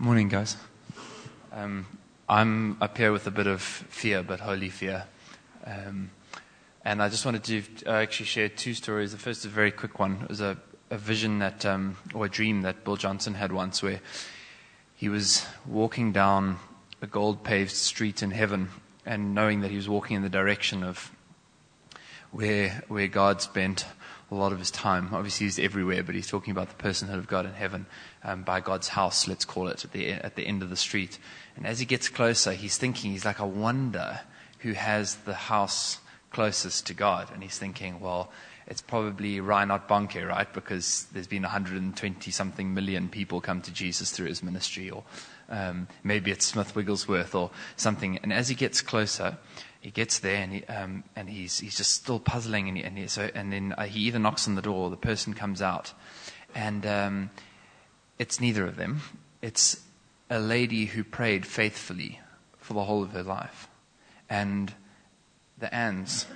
Morning, guys. Um, I'm up here with a bit of fear, but holy fear. Um, and I just wanted to uh, actually share two stories. The first is a very quick one. It was a, a vision that, um, or a dream that Bill Johnson had once where he was walking down a gold paved street in heaven and knowing that he was walking in the direction of where, where God spent a lot of his time. Obviously, he's everywhere, but he's talking about the personhood of God in heaven um, by God's house, let's call it, at the, at the end of the street. And as he gets closer, he's thinking, he's like, I wonder who has the house closest to God. And he's thinking, well, it's probably Reinhard Bonnke, right? Because there's been 120 something million people come to Jesus through his ministry, or um, maybe it's Smith Wigglesworth or something. And as he gets closer, he gets there and, he, um, and he's, he's just still puzzling. And, he, and, he, so, and then uh, he either knocks on the door or the person comes out. And um, it's neither of them. It's a lady who prayed faithfully for the whole of her life. And the Anns,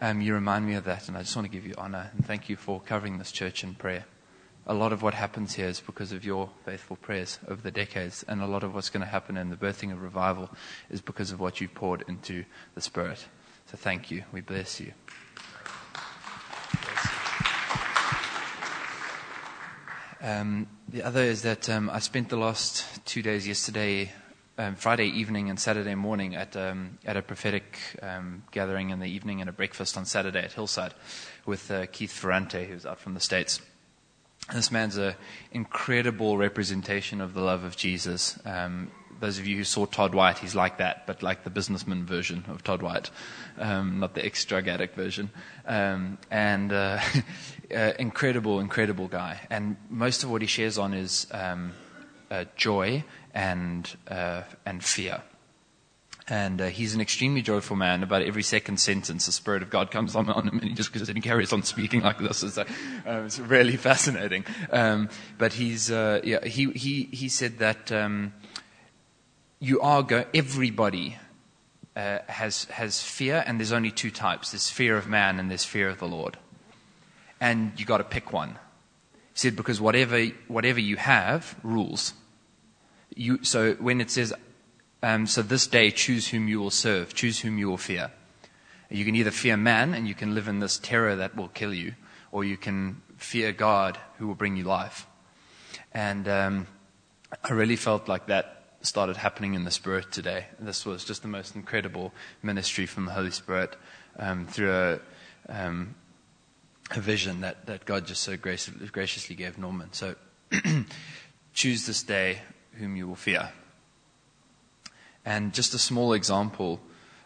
um, you remind me of that. And I just want to give you honor and thank you for covering this church in prayer a lot of what happens here is because of your faithful prayers over the decades. And a lot of what's going to happen in the birthing of revival is because of what you've poured into the Spirit. So thank you. We bless you. Um, the other is that um, I spent the last two days, yesterday, um, Friday evening and Saturday morning, at, um, at a prophetic um, gathering in the evening and a breakfast on Saturday at Hillside with uh, Keith Ferrante, who's out from the States. This man's an incredible representation of the love of Jesus. Um, those of you who saw Todd White, he's like that, but like the businessman version of Todd White, um, not the ex drug addict version. Um, and uh, uh, incredible, incredible guy. And most of what he shares on is um, uh, joy and uh, and fear. And uh, he's an extremely joyful man. About every second sentence, the Spirit of God comes on, on him, and he just and he carries on speaking like this. It's, uh, it's really fascinating. Um, but he's, uh, yeah, he, he, he said that um, you are go- everybody uh, has, has fear, and there's only two types there's fear of man, and there's fear of the Lord. And you got to pick one. He said, because whatever, whatever you have rules. You, so when it says, um, so this day, choose whom you will serve, choose whom you will fear. You can either fear man and you can live in this terror that will kill you, or you can fear God who will bring you life. And um, I really felt like that started happening in the Spirit today. This was just the most incredible ministry from the Holy Spirit um, through a, um, a, vision that, that God just so graciously, graciously gave Norman. So choose this day whom you will fear. And just a small example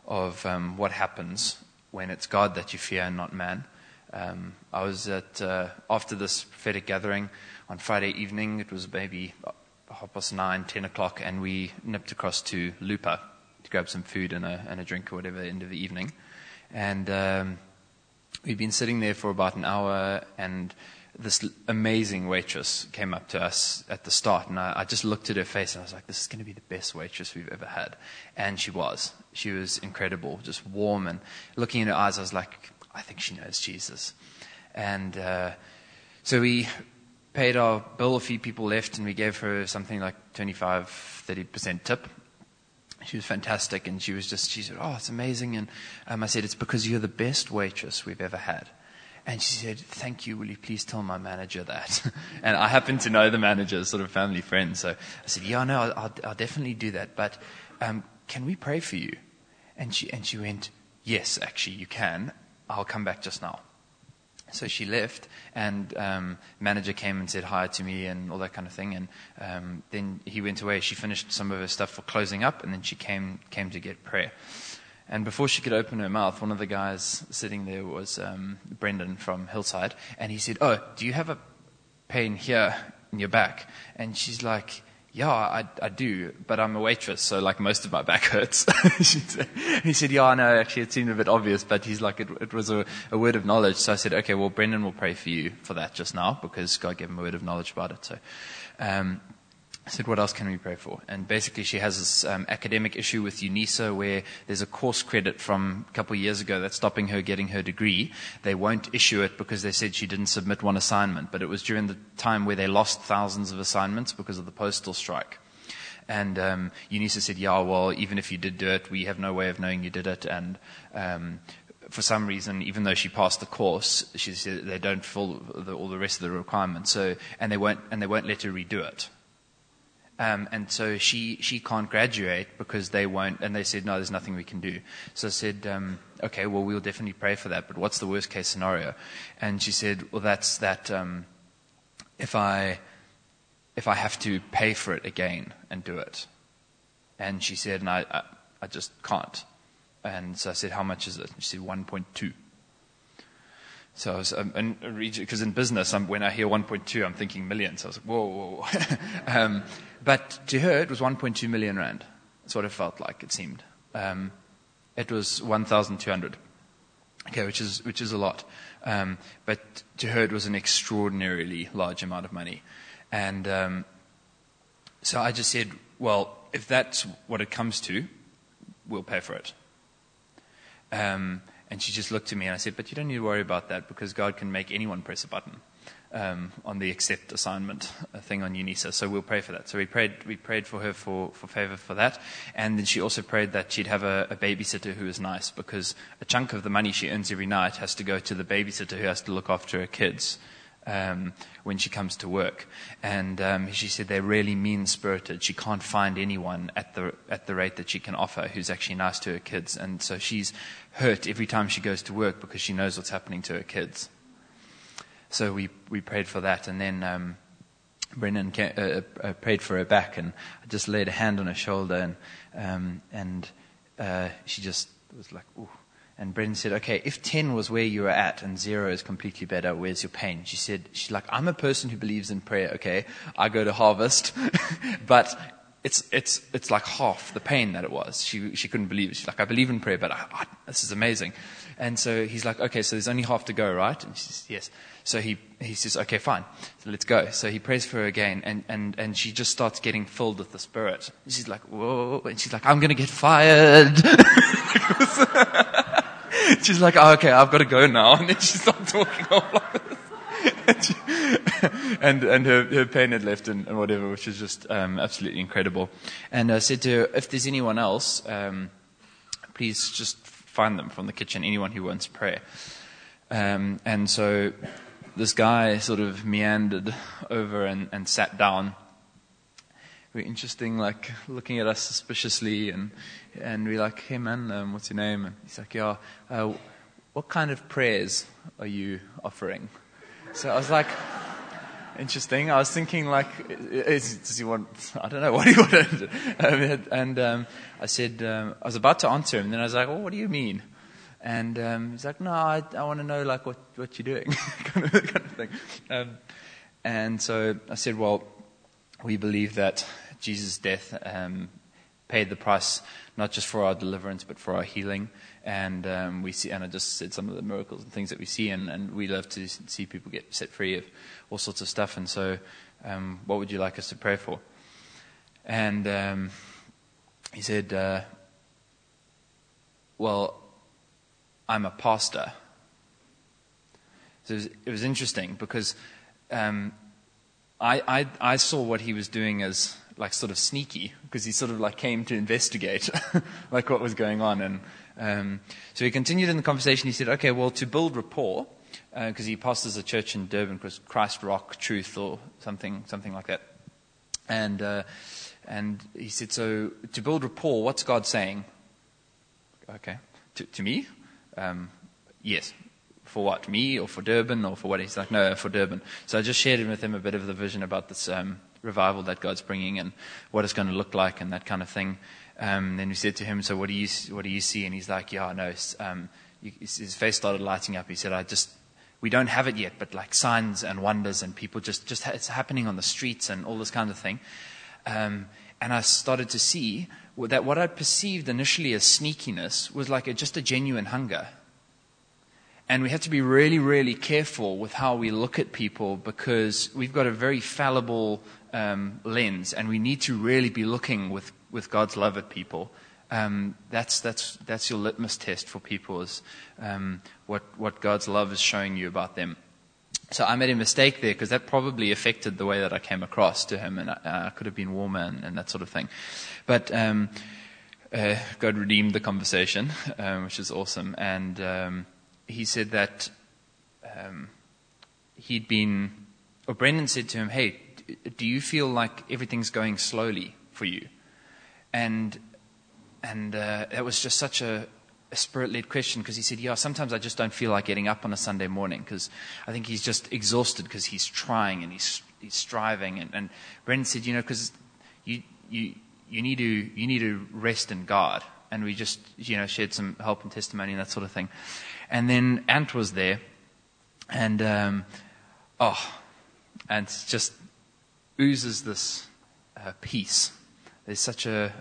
of um, what happens when it's God that you fear and not man. Um, I was at, uh, after this prophetic gathering on Friday evening, it was maybe half past nine, ten o'clock, and we nipped across to Lupa to grab some food and a, and a drink or whatever at the end of the evening. And um, we'd been sitting there for about an hour, and this amazing waitress came up to us at the start, and I, I, just looked at her face and I was like, "This is going to be the best waitress we've ever had," and she was. She was incredible, just warm, and looking in her eyes, I was like, "I think she knows Jesus." And uh, so we paid our bill. A few people left, and we gave her something like 25, 30 percent tip. She was fantastic, and she was just she said, "Oh, it's amazing," and um, I said, "It's because you're the best waitress we've ever had." And she said, Thank you. Will you please tell my manager that? and I happen to know the manager, sort of family friend. So I said, Yeah, no, I'll, I'll definitely do that. But um, can we pray for you? And she, and she went, Yes, actually, you can. I'll come back just now. So she left, and um, manager came and said hi to me and all that kind of thing. And um, then he went away. She finished some of her stuff for closing up, and then she came came to get prayer. And before she could open her mouth, one of the guys sitting there was um, Brendan from Hillside. And he said, Oh, do you have a pain here in your back? And she's like, Yeah, I, I do, but I'm a waitress, so like most of my back hurts. he said, Yeah, I know, actually, it seemed a bit obvious, but he's like, It, it was a, a, word of knowledge. So I said, Okay, well, Brendan will pray for you for that just now because God gave him a word of knowledge about it. So, um, I said, what else can we pray for? And basically, she has this um, academic issue with UNISA where there's a course credit from a couple of years ago that's stopping her getting her degree. They won't issue it because they said she didn't submit one assignment. But it was during the time where they lost thousands of assignments because of the postal strike. And um, UNISA said, yeah, well, even if you did do it, we have no way of knowing you did it. And um, for some reason, even though she passed the course, she said they don't fill the, all the rest of the requirements. So, and they won't, and they won't let her redo it. Um, and so she, she can't graduate because they won't, and they said, no, there's nothing we can do. So I said, um, okay, well, we'll definitely pray for that, but what's the worst case scenario? And she said, well, that's that um, if, I, if I have to pay for it again and do it. And she said, and I, I, I just can't. And so I said, how much is it? And she said, 1.2. So I was, um, because in business, I'm, when I hear 1.2, I'm thinking millions. I was like, whoa, whoa, whoa. um, but to her, it was 1.2 million rand. That's what it felt like, it seemed. Um, it was 1,200. Okay, which is, which is a lot. Um, but to her, it was an extraordinarily large amount of money. And um, so I just said, well, if that's what it comes to, we'll pay for it. Um, and she just looked at me and I said, But you don't need to worry about that because God can make anyone press a button um, on the accept assignment thing on UNISA. So we'll pray for that. So we prayed, we prayed for her for, for favor for that. And then she also prayed that she'd have a, a babysitter who was nice because a chunk of the money she earns every night has to go to the babysitter who has to look after her kids um, when she comes to work. And um, she said they're really mean spirited. She can't find anyone at the, at the rate that she can offer who's actually nice to her kids. And so she's hurt every time she goes to work because she knows what's happening to her kids. So we, we prayed for that. And then um, Brendan came, uh, uh, prayed for her back. And I just laid a hand on her shoulder. And, um, and uh, she just was like, ooh and Brendan said, okay, if 10 was where you were at and zero is completely better, where's your pain? She said, she's like, I'm a person who believes in prayer, okay? I go to harvest, but it's, it's, it's like half the pain that it was. She, she couldn't believe it. She's like, I believe in prayer, but I, I, this is amazing. And so he's like, okay, so there's only half to go, right? And she says, yes. So he, he says, okay, fine. So let's go. So he prays for her again and, and, and she just starts getting filled with the Spirit. She's like, whoa. And she's like, I'm going to get fired. she's like, oh, okay, I've got to go now. And then she stopped talking like this. and, and, and her, her pain had left and, and whatever, which is just um, absolutely incredible. And I said to her, if there's anyone else, um, please just find them from the kitchen, anyone who wants prayer. Um, and so this guy sort of meandered over and, and sat down very interesting, like looking at us suspiciously, and and we're like, "Hey man, um, what's your name?" And he's like, "Yeah, uh, what kind of prayers are you offering?" So I was like, "Interesting." I was thinking, like, is, does he want? I don't know what he wanted. Um, and um, I said, um, I was about to answer him, and then I was like, "Well, what do you mean?" And um, he's like, "No, I, I want to know like what what you're doing, kind, of, kind of thing." Um, and so I said, "Well." We believe that Jesus' death um, paid the price not just for our deliverance but for our healing. And um, we see, and I just said some of the miracles and things that we see, and, and we love to see people get set free of all sorts of stuff. And so, um, what would you like us to pray for? And um, he said, uh, "Well, I'm a pastor." So it was, it was interesting because um, I, I, I saw what he was doing as like sort of sneaky because he sort of like came to investigate like what was going on. And um, so he continued in the conversation. He said, okay, well, to build rapport, because uh, he pastors a church in Durban called Christ Rock Truth or something, something like that. And, uh, and he said, so to build rapport, what's God saying? Okay. To, to me? Um, yes. For what? Me or for Durban or for what? He's like, no, for Durban. So I just shared with him a bit of the vision about this um, revival that God's bringing and what it's going to look like and that kind of thing. Um, then we said to him, "So what do you what do you see?" And he's like, "Yeah, no." Um, his face started lighting up. He said, "I just we don't have it yet, but like signs and wonders and people just just it's happening on the streets and all this kind of thing." Um, and I started to see that what I perceived initially as sneakiness was like a, just a genuine hunger. And we have to be really, really careful with how we look at people because we've got a very fallible um, lens, and we need to really be looking with, with God's love at people. Um, that's, that's, that's your litmus test for people is um, what, what God's love is showing you about them. So I made a mistake there because that probably affected the way that I came across to him, and I, I could have been warmer and, and, that sort of thing. But um, uh, God redeemed the conversation, um, which is awesome. And um, he said that um, he'd been, or Brendan said to him, "Hey, do you feel like everything's going slowly for you?" And and uh, that was just such a, a spirit led question because he said, Yeah, sometimes I just don't feel like getting up on a Sunday morning because I think he's just exhausted because he's trying and he's, he's striving. And, and Brendan said, You know, because you, you, you, need to, you need to rest in God. And we just, you know, shared some help and testimony and that sort of thing. And then Ant was there. And, um, oh, and just oozes this uh, peace. There's such a,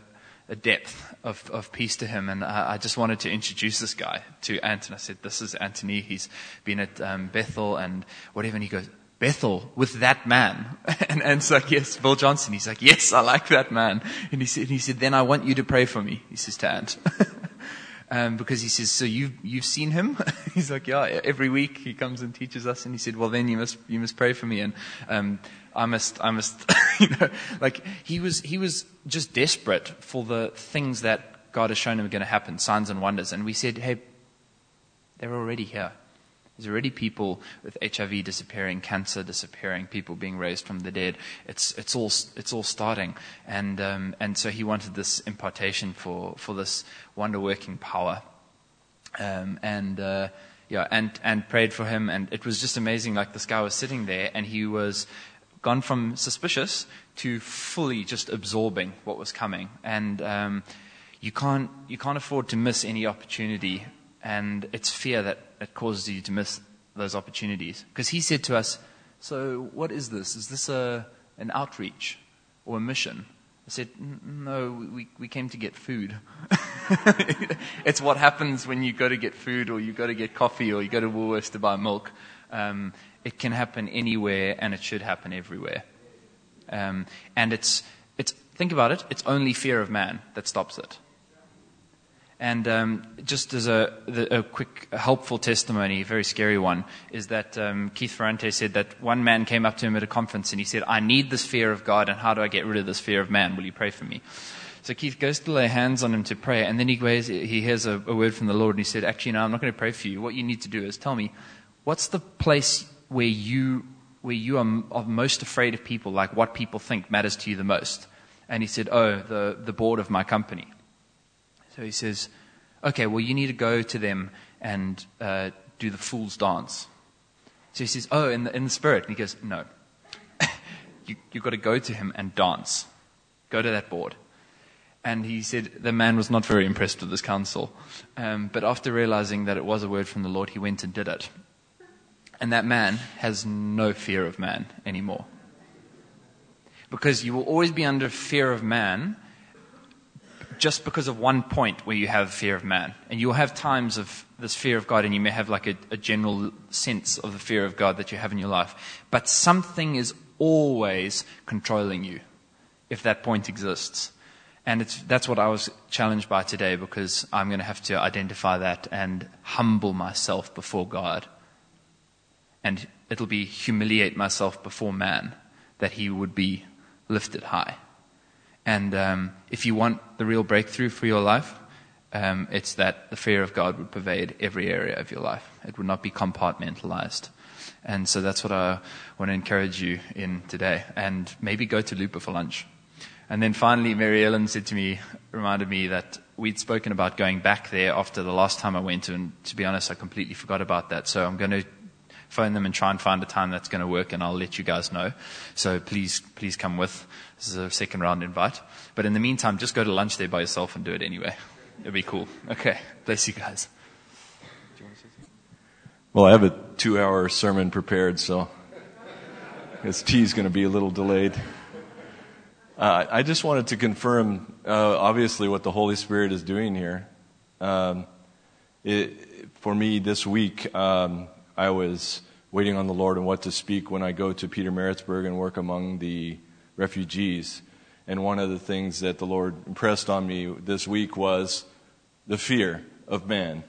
a depth of, of peace to him. And I, I, just wanted to introduce this guy to Anton. I said, This is Anthony. He's been at um, Bethel and whatever. And he goes, Bethel with that man. And Ant's like, Yes, Bill Johnson. He's like, Yes, I like that man. And he said, he said Then I want you to pray for me, he says to Ant. Um, because he says, so you've, you've seen him? He's like, yeah, every week he comes and teaches us. And he said, well, then you must, you must pray for me. And, um, I must, I must, you know, like he was, he was just desperate for the things that God has shown him are going to happen, signs and wonders. And we said, hey, they're already here. There's already people with HIV disappearing, cancer disappearing, people being raised from the dead. It's, it's, all, it's all starting. And, um, and so he wanted this impartation for, for this wonder working power. Um, and, uh, yeah, and, and prayed for him. And it was just amazing. Like this guy was sitting there and he was gone from suspicious to fully just absorbing what was coming. And um, you, can't, you can't afford to miss any opportunity. And it's fear that, that causes you to miss those opportunities. Because he said to us, So, what is this? Is this a, an outreach or a mission? I said, No, we, we came to get food. it's what happens when you go to get food or you go to get coffee or you go to Woolworths to buy milk. Um, it can happen anywhere and it should happen everywhere. Um, and it's, it's, think about it, it's only fear of man that stops it. And um, just as a, a quick, helpful testimony, a very scary one, is that um, Keith Ferrante said that one man came up to him at a conference and he said, I need this fear of God, and how do I get rid of this fear of man? Will you pray for me? So Keith goes to lay hands on him to pray, and then he, goes, he hears a, a word from the Lord, and he said, Actually, no, I'm not going to pray for you. What you need to do is tell me, what's the place where you, where you are, are most afraid of people, like what people think matters to you the most? And he said, Oh, the, the board of my company. So he says, Okay, well, you need to go to them and uh, do the fool's dance. So he says, Oh, in the, in the spirit. And he goes, No. you, you've got to go to him and dance. Go to that board. And he said the man was not very impressed with this counsel. Um, but after realizing that it was a word from the Lord, he went and did it. And that man has no fear of man anymore. Because you will always be under fear of man just because of one point where you have fear of man. And you'll have times of this fear of God, and you may have like a, a general sense of the fear of God that you have in your life. But something is always controlling you if that point exists. And that's what I was challenged by today because I'm going to have to identify that and humble myself before God and it'll be humiliate myself before man that he would be lifted high. And um, if you want the real breakthrough for your life, um, it's that the fear of God would pervade every area of your life. It would not be compartmentalized. And so that's what I want to encourage you in today. And maybe go to Lupa for lunch. And then finally, Mary Ellen said to me, reminded me that we'd spoken about going back there after the last time I went. And to be honest, I completely forgot about that. So I'm going to phone them and try and find a time that's going to work, and I'll let you guys know. So please, please come with. This is a second round invite. But in the meantime, just go to lunch there by yourself and do it anyway. It'd be cool. Okay. Bless you guys. Well, I have a two hour sermon prepared, so this tea is going to be a little delayed. Uh, I just wanted to confirm, uh, obviously, what the Holy Spirit is doing here. Um, it, for me this week, um, I was waiting on the Lord and what to speak when I go to Pietermaritzburg and work among the refugees. And one of the things that the Lord impressed on me this week was the fear of man.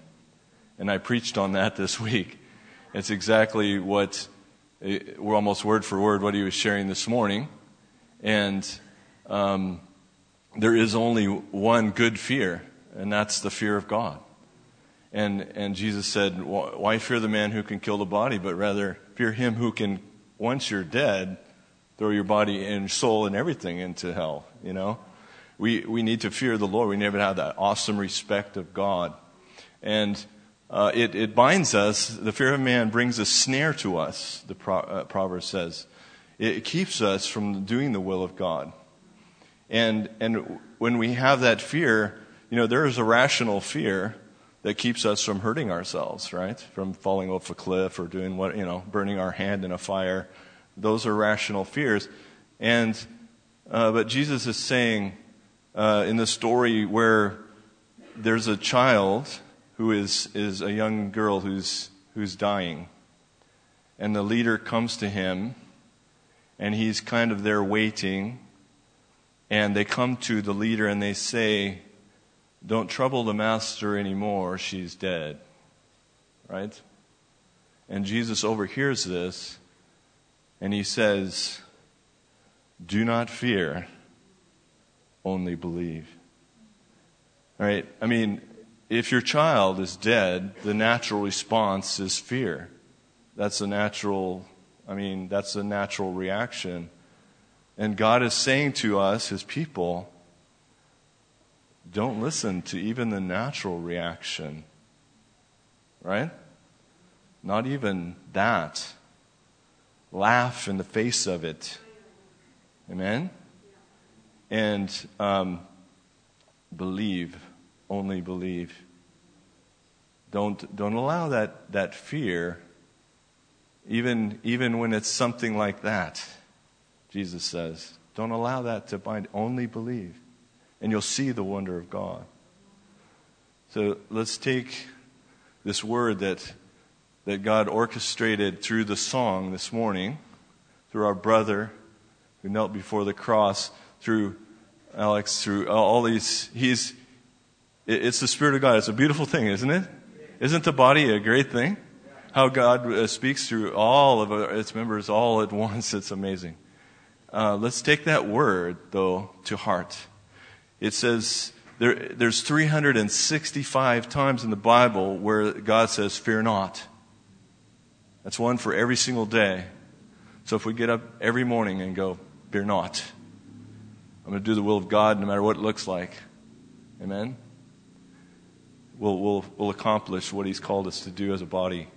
And I preached on that this week. It's exactly what, eh, we're almost word for word, what he was sharing this morning. And um, there is only one good fear, and that's the fear of God. And, and Jesus said, Why fear the man who can kill the body, but rather fear him who can, once you're dead, throw your body and soul and everything into hell, you know? We, we need to fear the Lord. We never have that awesome respect of God. And uh, it, it binds us. The fear of man brings a snare to us, the pro, uh, proverb says. It, it keeps us from doing the will of God. And, and when we have that fear, you know, there is a rational fear that keeps us from hurting ourselves, right? From falling off a cliff or doing what, you know, burning our hand in a fire. Those are rational fears. And, uh, but Jesus is saying uh, in the story where there's a child who is, is a young girl who's, who's dying. And the leader comes to him, and he's kind of there waiting. And they come to the leader and they say, don't trouble the master anymore, she's dead. Right? And Jesus overhears this and he says, Do not fear, only believe. All right? I mean, if your child is dead, the natural response is fear. That's a natural, I mean, that's a natural reaction. And God is saying to us, his people, don't listen to even the natural reaction. Right? Not even that. Laugh in the face of it. Amen? And um, believe. Only believe. Don't, don't allow that, that fear, even, even when it's something like that, Jesus says. Don't allow that to bind. Only believe and you'll see the wonder of God. So let's take this word that, that God orchestrated through the song this morning, through our brother who knelt before the cross, through Alex, through all these. He's, it's the Spirit of God. It's a beautiful thing, isn't it? Isn't the body a great thing? How God uh, speaks through all of its members all at once. It's amazing. Uh, let's take that word, though, to heart it says there, there's 365 times in the Bible where God says, Fear not. That's one for every single day. So if we get up every morning and go, Fear not, I'm going to do the will of God no matter what it looks like. Amen? We'll, we'll, we'll accomplish what He's called us to do as a body.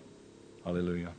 Hallelujah.